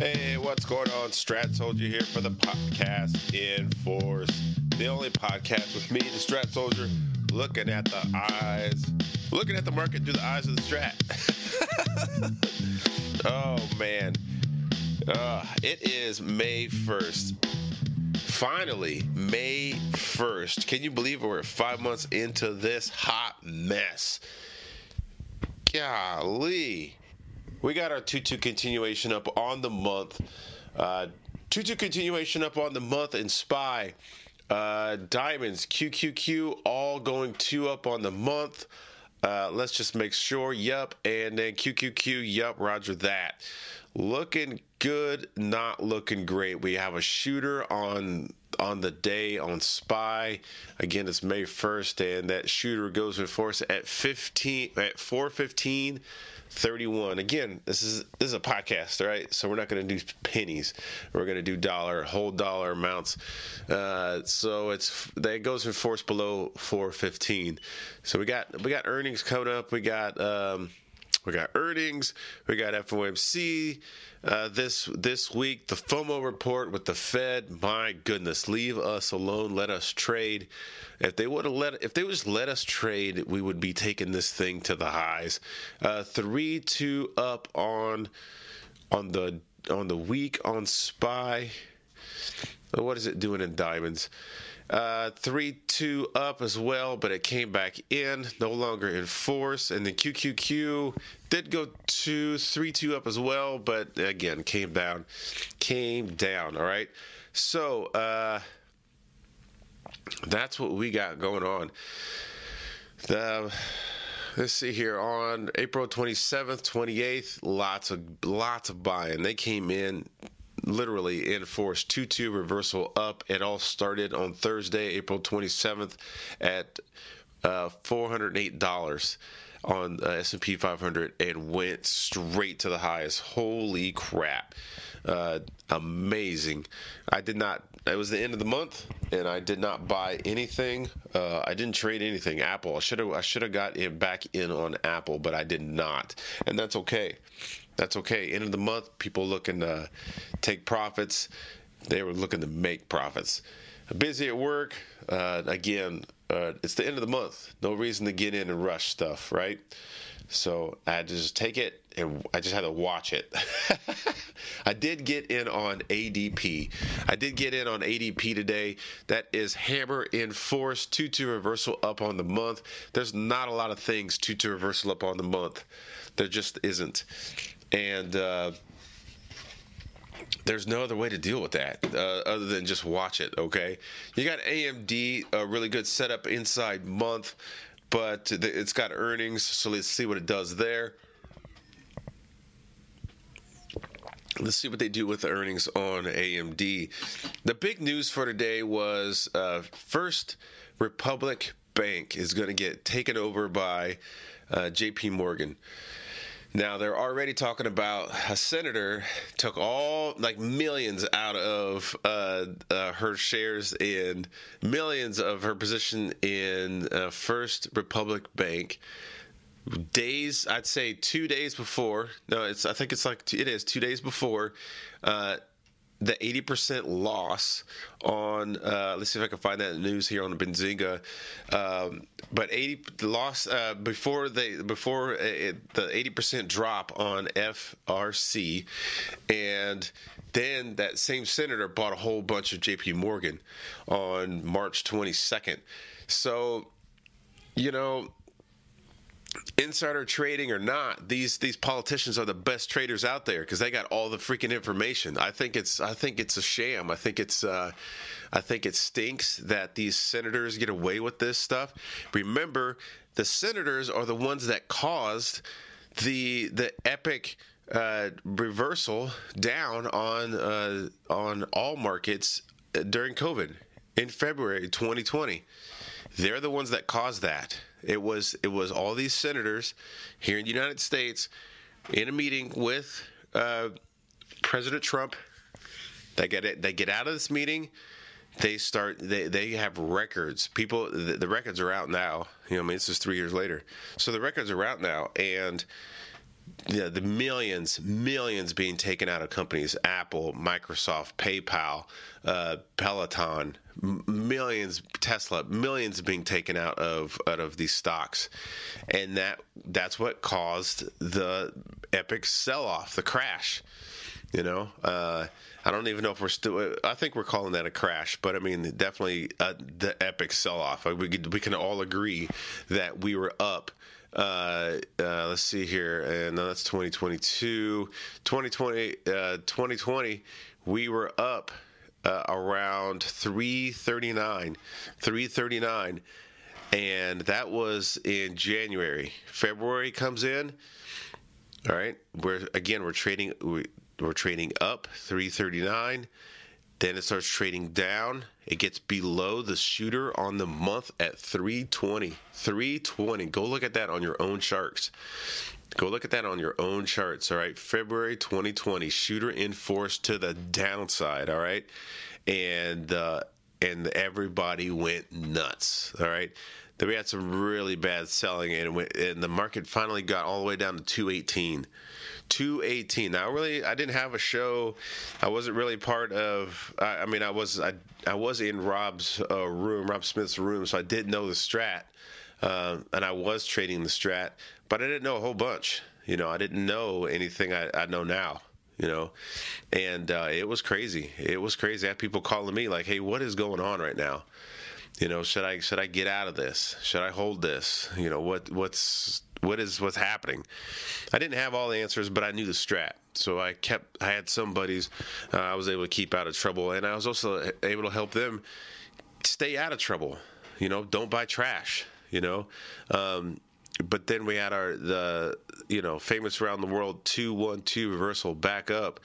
Hey, what's going on? Strat Soldier here for the podcast in force. The only podcast with me, the Strat Soldier, looking at the eyes, looking at the market through the eyes of the Strat. oh, man. Uh, it is May 1st. Finally, May 1st. Can you believe we're five months into this hot mess? Golly. We got our 2 2 continuation up on the month. Uh, 2 2 continuation up on the month in SPY. Uh, diamonds, QQQ, all going 2 up on the month. Uh, let's just make sure. Yup. And then QQQ, yup, roger that. Looking good, not looking great. We have a shooter on on the day on SPY. Again, it's May 1st, and that shooter goes in force at 15 at 415. 31 again this is this is a podcast right? So we're not going to do pennies. We're going to do dollar whole dollar amounts. Uh, so it's that goes in force below 415 so we got we got earnings coming up. We got um, we got earnings. We got FOMC uh, this this week. The FOMO report with the Fed. My goodness, leave us alone. Let us trade. If they would have let, if they just let us trade, we would be taking this thing to the highs. Uh, three two up on on the on the week on Spy. What is it doing in diamonds? Uh, 3 2 up as well, but it came back in, no longer in force. And the QQQ did go 2 3 2 up as well, but again, came down. Came down, all right? So, uh, that's what we got going on. The let's see here on April 27th, 28th, lots of lots of buying. They came in literally in force 2-2 reversal up. It all started on Thursday, April 27th at uh, $408 on uh, S&P 500 and went straight to the highest. Holy crap. Uh, amazing. I did not it was the end of the month and I did not buy anything. Uh, I didn't trade anything. Apple. I should have I should have got it back in on Apple, but I did not. And that's okay that's okay. End of the month, people looking to take profits. They were looking to make profits. Busy at work. Uh, again, uh, it's the end of the month. No reason to get in and rush stuff, right? So I just take it and I just had to watch it. I did get in on ADP. I did get in on ADP today. That is hammer in force, 2 2 reversal up on the month. There's not a lot of things 2 2 reversal up on the month. There just isn't and uh, there's no other way to deal with that uh, other than just watch it. Okay, you got AMD, a really good setup inside month, but it's got earnings, so let's see what it does there. Let's see what they do with the earnings on AMD. The big news for today was uh, First Republic Bank is going to get taken over by uh, JP Morgan. Now they're already talking about a senator took all like millions out of uh, uh, her shares in millions of her position in uh, First Republic Bank. Days, I'd say two days before. No, it's I think it's like it is two days before uh, the 80% loss on uh, let's see if i can find that news here on benzinga. Um, but 80 loss uh, before they before it, the 80% drop on frc and then that same senator bought a whole bunch of jp morgan on march 22nd so you know insider trading or not, these these politicians are the best traders out there because they got all the freaking information. I think it's I think it's a sham. I think it's uh, I think it stinks that these senators get away with this stuff. Remember, the senators are the ones that caused the the epic uh, reversal down on uh, on all markets during COVID in February 2020. They're the ones that caused that. It was it was all these senators here in the United States in a meeting with uh, President Trump. They get it. They get out of this meeting. They start. They they have records. People. The, the records are out now. You know, I mean, this is three years later. So the records are out now, and yeah, the millions, millions being taken out of companies Apple, Microsoft, PayPal, uh, Peloton, millions, Tesla, millions being taken out of out of these stocks, and that that's what caused the epic sell off, the crash. You know, uh, I don't even know if we're still. I think we're calling that a crash, but I mean, definitely uh, the epic sell off. We could, we can all agree that we were up uh, uh, let's see here, and uh, that's 2022. 2020, uh, 2020, we were up uh, around 339, 339, and that was in January. February comes in. All right, we're again we're trading we, we're trading up 339 then it starts trading down. It gets below the shooter on the month at 320. 320. Go look at that on your own charts. Go look at that on your own charts. All right. February 2020, shooter in force to the downside. All right. And, uh, and everybody went nuts. All right. Then we had some really bad selling, and, went, and the market finally got all the way down to 218. 218. Now, really, I didn't have a show. I wasn't really part of. I, I mean, I was. I, I was in Rob's uh, room, Rob Smith's room, so I didn't know the strat, uh, and I was trading the strat, but I didn't know a whole bunch. You know, I didn't know anything I, I know now. You know, and uh, it was crazy. It was crazy. I had people calling me like, "Hey, what is going on right now?" You know, should I should I get out of this? Should I hold this? You know, what what's what is what's happening? I didn't have all the answers, but I knew the strat. So I kept. I had some buddies uh, I was able to keep out of trouble, and I was also able to help them stay out of trouble. You know, don't buy trash. You know, um, but then we had our the you know famous around the world two one two reversal back up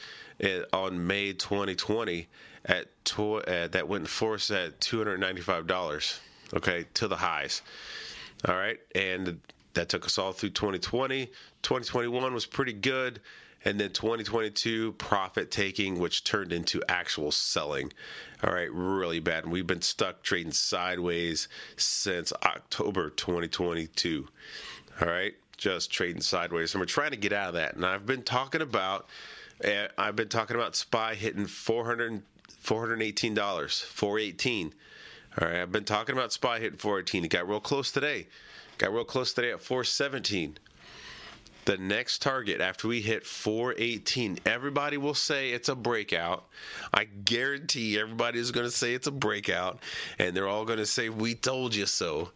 on May 2020 at, to, uh, that went in force at $295. Okay, to the highs. All right, and that took us all through 2020. 2021 was pretty good. And then 2022, profit taking, which turned into actual selling. All right, really bad. And we've been stuck trading sideways since October 2022. All right, just trading sideways. And we're trying to get out of that. And I've been talking about, uh, I've been talking about SPY hitting 400, $418, 418. All right, I've been talking about SPY hitting 418. It got real close today. Got real close today at 417. The next target after we hit 418, everybody will say it's a breakout. I guarantee everybody is going to say it's a breakout, and they're all going to say, We told you so.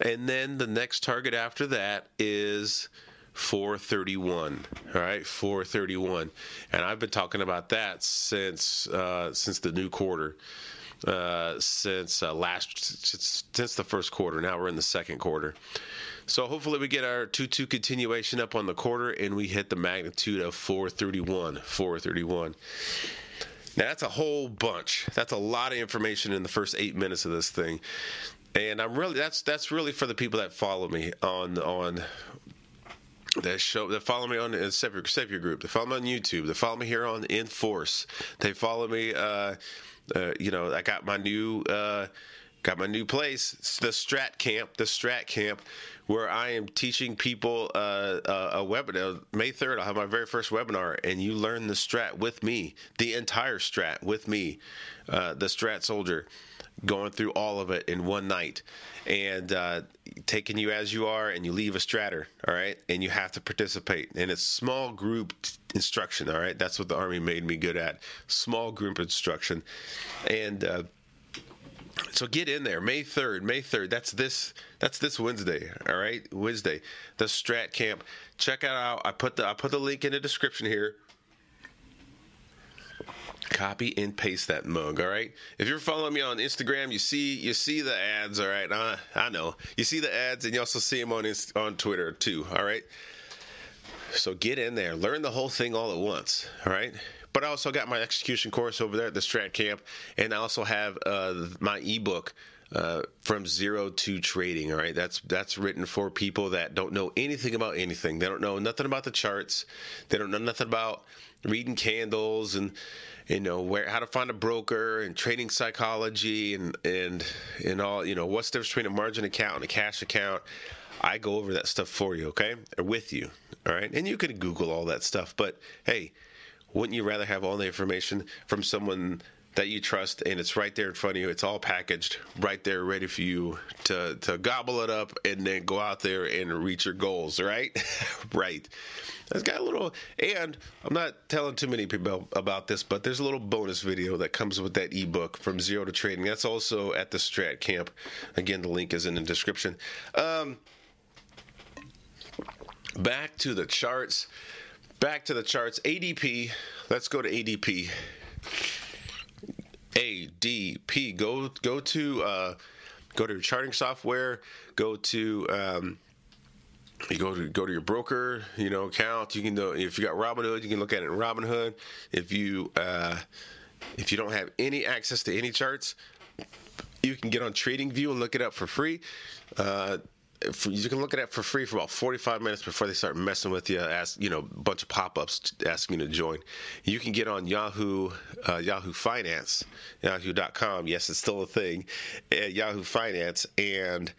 And then the next target after that is 431 all right 431 and i've been talking about that since uh, since the new quarter uh, since uh, last since, since the first quarter. Now we're in the second quarter. So hopefully we get our 2-2 continuation up on the quarter and we hit the magnitude of 431. 431. Now that's a whole bunch. That's a lot of information in the first eight minutes of this thing. And I'm really that's that's really for the people that follow me on on that show that follow me on the separate Savior group. They follow me on YouTube. They follow me here on Enforce. They follow me uh, uh, you know, I got my new uh, got my new place, it's the Strat Camp, the Strat Camp, where I am teaching people uh, a, a webinar. May third, I'll have my very first webinar, and you learn the Strat with me, the entire Strat with me, uh, the Strat Soldier, going through all of it in one night, and uh, taking you as you are, and you leave a stratter, all right, and you have to participate, and it's small group instruction, all right. That's what the Army made me good at, small group instruction, and. So get in there may 3rd may 3rd that's this that's this wednesday all right? Wednesday the strat camp. Check it out i put the i put the link in the description here. Copy and paste that mug all right? If you're following me on instagram you see you see the ads all right? Uh, i know. You see the ads and you also see them on on twitter too all right? So get in there learn the whole thing all at once all right but I also got my execution course over there at the Strat Camp, and I also have uh, my ebook. Uh, from zero to trading. All right, that's that's written for people that don't know anything about anything. They don't know nothing about the charts. They don't know nothing about reading candles and you know where how to find a broker and trading psychology and and and all you know what's the difference between a margin account and a cash account. I go over that stuff for you, okay? Or with you, all right? And you can Google all that stuff, but hey, wouldn't you rather have all the information from someone that you trust and it's right there in front of you? It's all packaged right there ready for you to to gobble it up and then go out there and reach your goals right? Right. It's got a little and i'm not telling too many people about this but there's a little bonus video that comes with that ebook from zero to trading. That's also at the strat camp. Again the link is in the description. Um, back to the charts back to the charts adp let's go to adp ADP. Go go to uh, go to your charting software. Go to um, you go to go to your broker, you know, account. You can know if you got Robinhood, you can look at it in Robinhood. If you uh, if you don't have any access to any charts, you can get on TradingView and look it up for free. Uh, you can look at it for free for about 45 minutes before they start messing with you, ask you know, a bunch of pop-ups asking you to join. You can get on Yahoo, uh, Yahoo Finance, Yahoo.com. Yes, it's still a thing. Uh, Yahoo Finance, and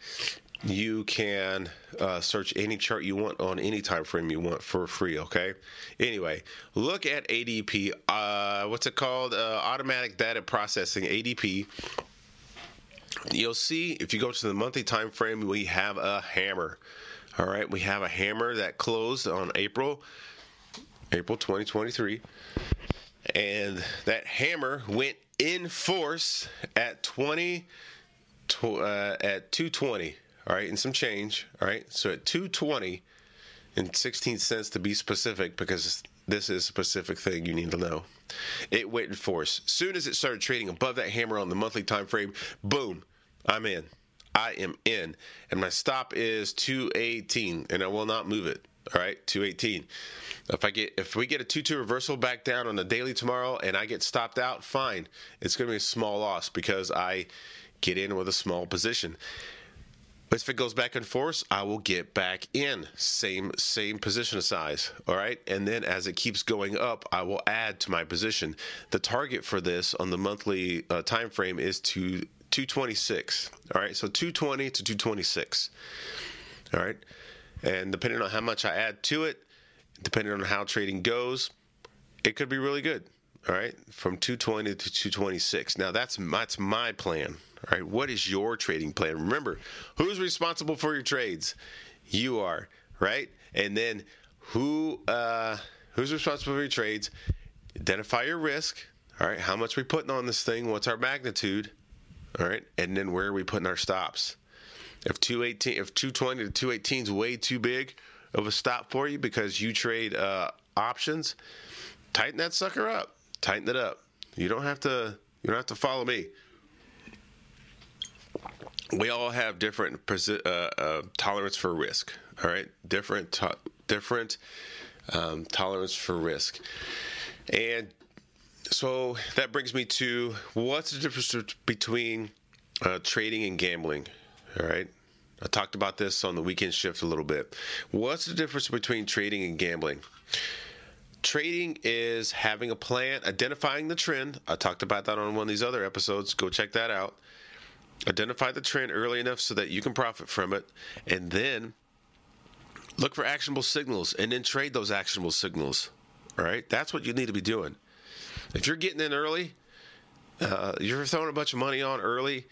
you can uh, search any chart you want on any time frame you want for free. Okay. Anyway, look at ADP. Uh, what's it called? Uh, automatic data processing. ADP you'll see if you go to the monthly time frame, we have a hammer. All right, we have a hammer that closed on April, April 2023, and that hammer went in force at 20, uh, at 220. All right, and some change. All right, so at 220 and 16 cents to be specific, because this is a specific thing you need to know. It went in force. Soon as it started trading above that hammer on the monthly time frame, boom, I'm in. I am in. And my stop is 218 and I will not move it. All right, 218. If I get if we get a 2-2 reversal back down on the daily tomorrow and I get stopped out, fine. It's going to be a small loss because I get in with a small position. But if it goes back and forth, I will get back in same same position size. All right, and then as it keeps going up, I will add to my position. The target for this on the monthly uh, time frame is to 226. All right, so 220 to 226. All right, and depending on how much I add to it, depending on how trading goes, it could be really good. All right, from 220 to 226. Now that's that's my plan. All right, what is your trading plan? Remember, who's responsible for your trades? You are, right? And then who uh, who's responsible for your trades? Identify your risk. All right, how much we putting on this thing? What's our magnitude? All right, and then where are we putting our stops? If 218, if 220 to 218 is way too big of a stop for you because you trade uh, options, tighten that sucker up. Tighten it up. You don't have to. You don't have to follow me. We all have different uh, uh, tolerance for risk. All right, different to- different um, tolerance for risk, and so that brings me to what's the difference between uh, trading and gambling? All right. I talked about this on the weekend shift a little bit. What's the difference between trading and gambling? Trading is having a plan, identifying the trend. I talked about that on one of these other episodes. Go check that out. Identify the trend early enough so that you can profit from it, and then look for actionable signals and then trade those actionable signals. All right, that's what you need to be doing. If you're getting in early, uh, you're throwing a bunch of money on early,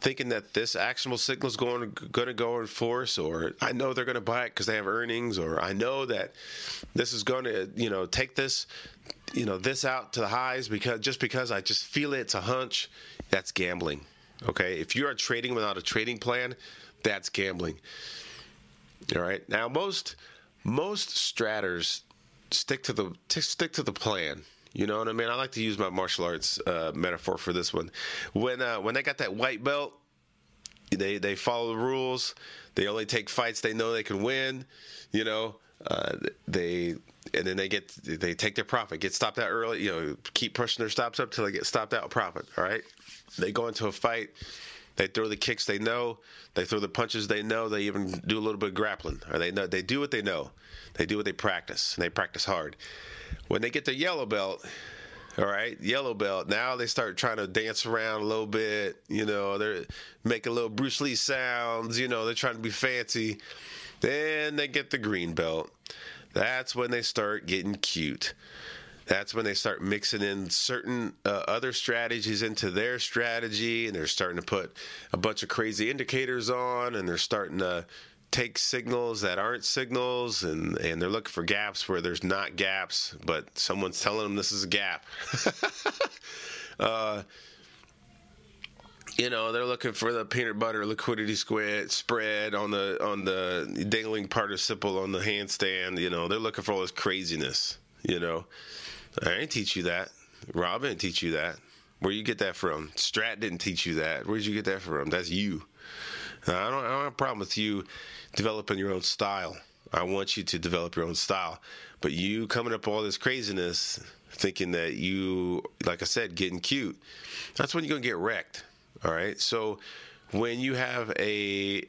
thinking that this actionable signal is going going to go in force, or I know they're going to buy it because they have earnings, or I know that this is going to you know take this you know this out to the highs because just because I just feel it, it's a hunch. That's gambling. Okay, if you are trading without a trading plan, that's gambling. All right. Now most most stratters stick to the stick to the plan. You know what I mean? I like to use my martial arts uh, metaphor for this one. When uh, when they got that white belt, they they follow the rules. They only take fights they know they can win. You know, uh, they and then they get they take their profit, get stopped out early. You know, keep pushing their stops up till they get stopped out of profit. All right, they go into a fight. They throw the kicks they know. They throw the punches they know. They even do a little bit of grappling. Or they know they do what they know. They do what they practice. And they practice hard. When they get their yellow belt, All right, yellow belt. Now they start trying to dance around a little bit. You know, they're making little Bruce Lee sounds. You know, they're trying to be fancy. Then they get the green belt. That's when they start getting cute. That's when they start mixing in certain uh, other strategies into their strategy, and they're starting to put a bunch of crazy indicators on, and they're starting to take signals that aren't signals and, and they're looking for gaps where there's not gaps, but someone's telling them this is a gap. uh, you know, they're looking for the peanut butter liquidity squid spread on the on the dangling participle on the handstand. You know, they're looking for all this craziness. You know, I didn't teach you that. Rob didn't teach you that. Where you get that from? Strat didn't teach you that. Where did you get that from? That's you. I don't, I don't have a problem with you developing your own style. I want you to develop your own style. But you coming up all this craziness, thinking that you, like I said, getting cute, that's when you're going to get wrecked. All right. So when you have a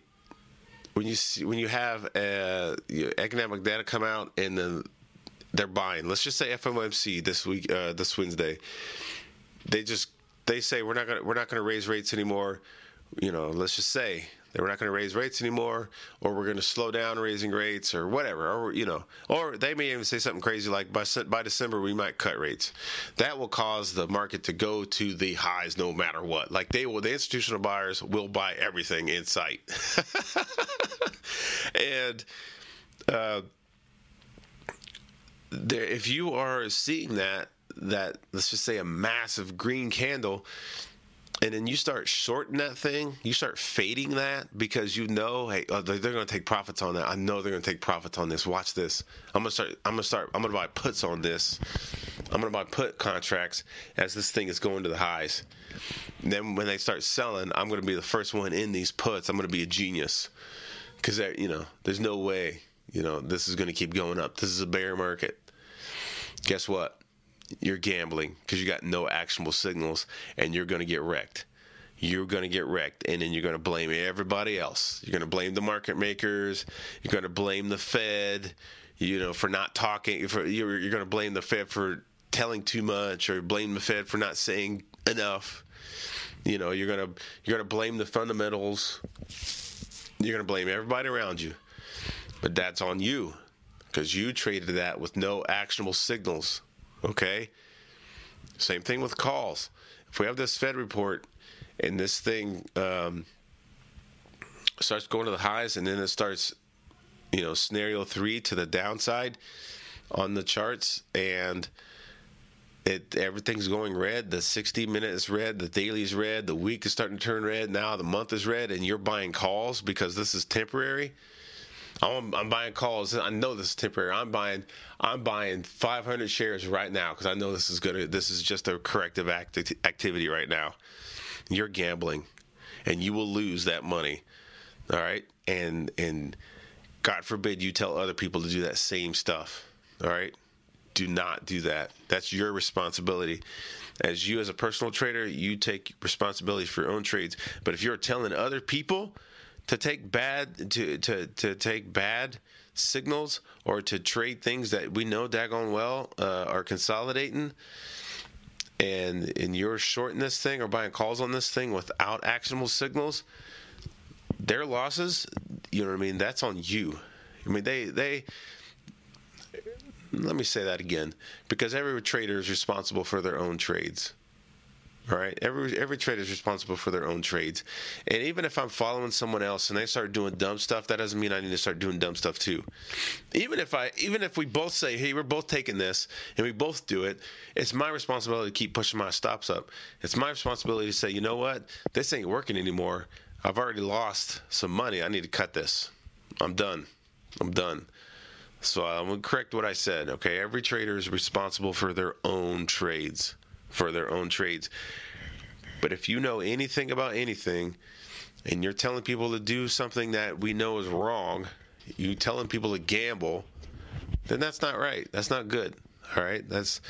when you see, when you have uh, a, you economic data come out and then they're buying. Let's just say FOMC this week, uh, this Wednesday. They just they say we're not gonna we're not gonna raise rates anymore. You know, let's just say that we're not to raise rates anymore, or we're to slow down raising rates, or whatever, or you know, or they may even say something crazy like by by December we might cut rates. That will cause the market to go to the highs no matter what. Like they will, the institutional buyers will buy everything in sight, and. Uh, there, if you are seeing that that let's just say a massive green candle and then you start shorting that thing, you start fading that because you know, hey, oh, they're, going to take profits on that. I know they're going to take profits on this. Watch this. I'm going to start. I'm going to start. I'm going to buy puts on this. I'm going to buy put contracts as this thing is going to the highs. And then when they start selling, I'm going to be the first one in these puts. I'm going to be a genius because you know, there's no way you know this is going to keep going up. This is a bear market. Guess what? you're gambling because you got no actionable signals and you're going to get wrecked. You're going to get wrecked, and then you're going to blame everybody else. You're going to blame the market makers. You're going to blame the Fed, you know, for not talking. For you're, you're going to blame the Fed for telling too much, or blame the Fed for not saying enough. You know, you're going to you're going to blame the fundamentals. You're going to blame everybody around you, but that's on you because you traded that with no actionable signals. Okay? Same thing with calls. If we have this Fed report and this thing um, starts going to the highs and then it starts, you know, scenario three to the downside on the charts and it everything's going red. The 60 minute is red, the daily is red, the week is starting to turn red. Now the month is red, and you're buying calls because this is temporary. I'm, I'm buying calls. I know this is temporary. I'm buying. I'm buying 500 shares right now because I know this is gonna. This is just a corrective act- activity right now. You're gambling, and you will lose that money. All right, and and God forbid you tell other people to do that same stuff. All right, do not do that. That's your responsibility. As you, as a personal trader, you take responsibility for your own trades. But if you're telling other people to take bad to to to take bad signals or to trade things that we know daggone well uh, are consolidating. And and you're shorting this thing or buying calls on this thing without actionable signals their losses you know what i mean? That's on you. I mean they they let me say that again because every trader is responsible for their own trades all right. Every every trader is responsible for their own trades. And even if I'm following someone else and they start doing dumb stuff, that doesn't mean I need to start doing dumb stuff too. Even if I even if we both say, "Hey, we're both taking this," and we both do it, it's my responsibility to keep pushing my stops up. It's my responsibility to say, "You know what? This ain't working anymore. I've already lost some money. I need to cut this. I'm done. I'm done." So I'm to correct what I said, okay? Every trader is responsible for their own trades for their own trades. But if you know anything about anything and you're telling people to do something that we know is wrong, you telling people to gamble, then that's not right. That's not good. All right? That's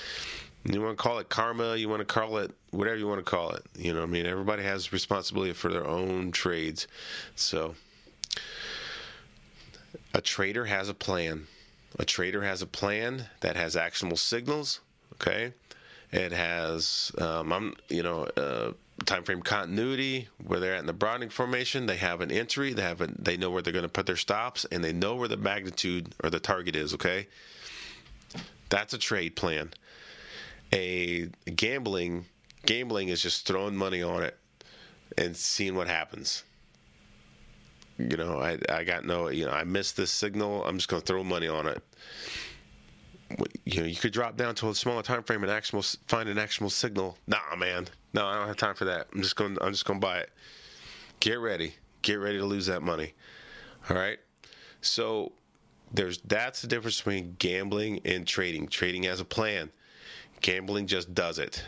you want to call it karma, you want to call it whatever you want to call it. You know, I mean, everybody has responsibility for their own trades. So a trader has a plan. A trader has a plan that has actionable signals, okay? It has, um, I'm, you know, uh, time frame continuity where they're at in the broadening formation. They have an entry. They have a, they know where they're going to put their stops, and they know where the magnitude or the target is. Okay, that's a trade plan. A gambling gambling is just throwing money on it and seeing what happens. You know, I I got no, you know, I missed this signal. I'm just going to throw money on it. You know, you could drop down to a smaller time frame and actual find an actual signal. Nah, man, no, I don't have time for that. I'm just going. I'm just going to buy it. Get ready. Get ready to lose that money. All right. So there's that's the difference between gambling and trading. Trading has a plan. Gambling just does it.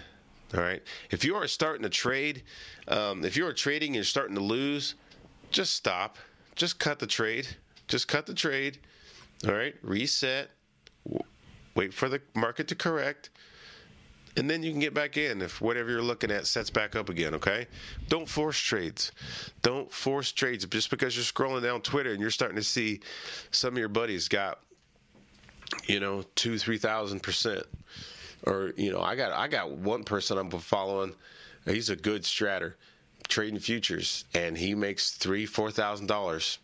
All right. If you are starting to trade, um, if you are trading and you're starting to lose, just stop. Just cut the trade. Just cut the trade. All right. Reset. Wait for the market to correct. And then you can get back in if whatever you're looking at sets back up again, okay? Don't force trades. Don't force trades just because you're scrolling down Twitter and you're starting to see some of your buddies got, you know, two, three thousand percent or you know, I got I got one person I'm following. He's a good stratter, trading futures, and he makes three four thousand dollars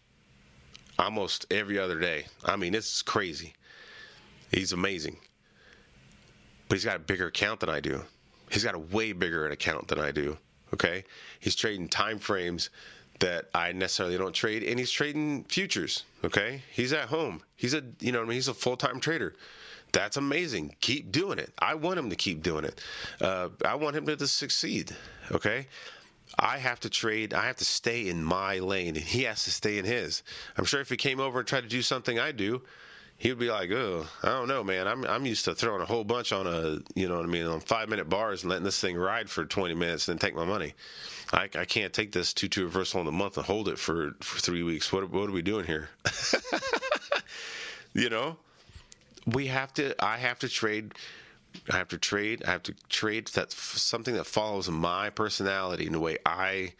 almost every other day. I mean, it's crazy. He's amazing, but he's got a bigger account than I do. He's got a way bigger account than I do. Okay, he's trading time frames that I necessarily don't trade, and he's trading futures. Okay, he's at home. He's a you know I mean he's a full time trader that's amazing. Keep doing it. I want him to keep doing it. Uh, I want him to, to succeed. Okay. I have to trade. I have to stay in my lane, and he has to stay in his. I'm sure if he came over and tried to do something I do, he would be like, "Oh, I don't know, man. I'm I'm used to throwing a whole bunch on a, you know what I mean, on five minute bars and letting this thing ride for 20 minutes and then take my money. I, I can't take this two two reversal in a month and hold it for for three weeks. What what are we doing here? you know." we have to i have to trade i have to trade i have to trade that's something that follows my personality and the way i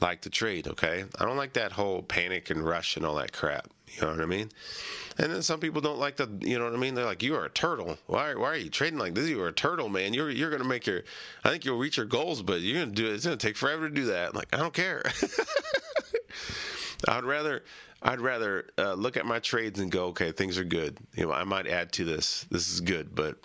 like to trade okay? I don't like that whole panic and rush and all that crap you know what i mean? And then some people don't like the you know what i mean? They're like you are a turtle. Why, why are you trading like this? You are a turtle man. You're you're gonna make your i think you'll reach your goals but you're gonna do it it's gonna take forever to do that. I'm like i don't care. I'd rather I'd rather uh, look at my trades and go, okay, things are good. You know, I might add to this. This is good, but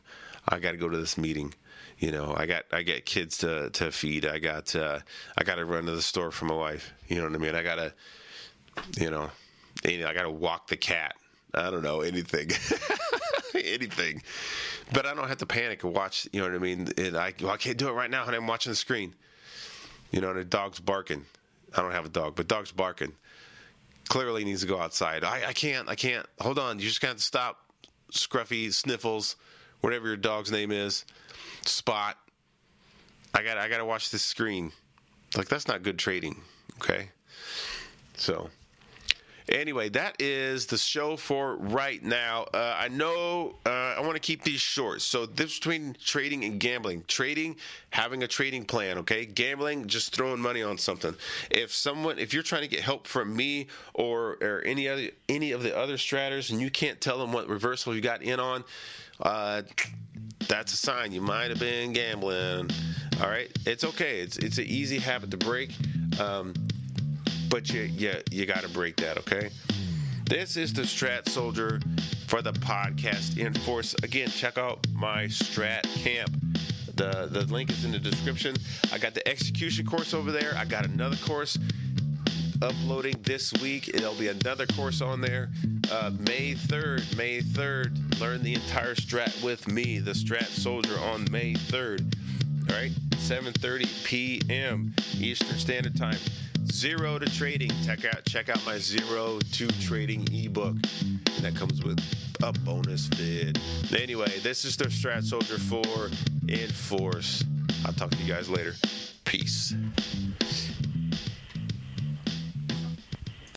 I got to go to this meeting. You know, I got I got kids to to feed. I got uh, I got to run to the store for my wife. You know what I mean? I got to, you know, I got to walk the cat. I don't know anything, anything. But I don't have to panic and watch. You know what I mean? And I well, I can't do it right now, honey. I'm watching the screen. You know, and the dog's barking. I don't have a dog, but dog's barking clearly needs to go outside. I, I can't. I can't. Hold on. You just got to stop. Scruffy, Sniffles, whatever your dog's name is, Spot. I got. I got to watch this screen. Like that's not good trading. Okay. So Anyway, that is the show for right now. Uh, I know uh, I want to keep these short. So, this between trading and gambling. Trading, having a trading plan, okay? Gambling, just throwing money on something. If someone, if you're trying to get help from me or, or any other any of the other stratters, and you can't tell them what reversal you got in on, uh, that's a sign you might have been gambling. All right, it's okay. It's it's an easy habit to break. Um, but you you you got to break that, okay? This is the Strat Soldier for the podcast in force. Again, check out my Strat Camp. The the link is in the description. I got the execution course over there. I got another course uploading this week. There'll be another course on there. Uh, May 3rd, May 3rd, learn the entire strat with me, the Strat Soldier, on May 3rd. All right, 7:30 p.m. Eastern Standard Time. Zero to Trading. Check out check out my Zero to Trading ebook. And that comes with a bonus vid. Anyway, this is the Strat Soldier 4 in force. I'll talk to you guys later. Peace.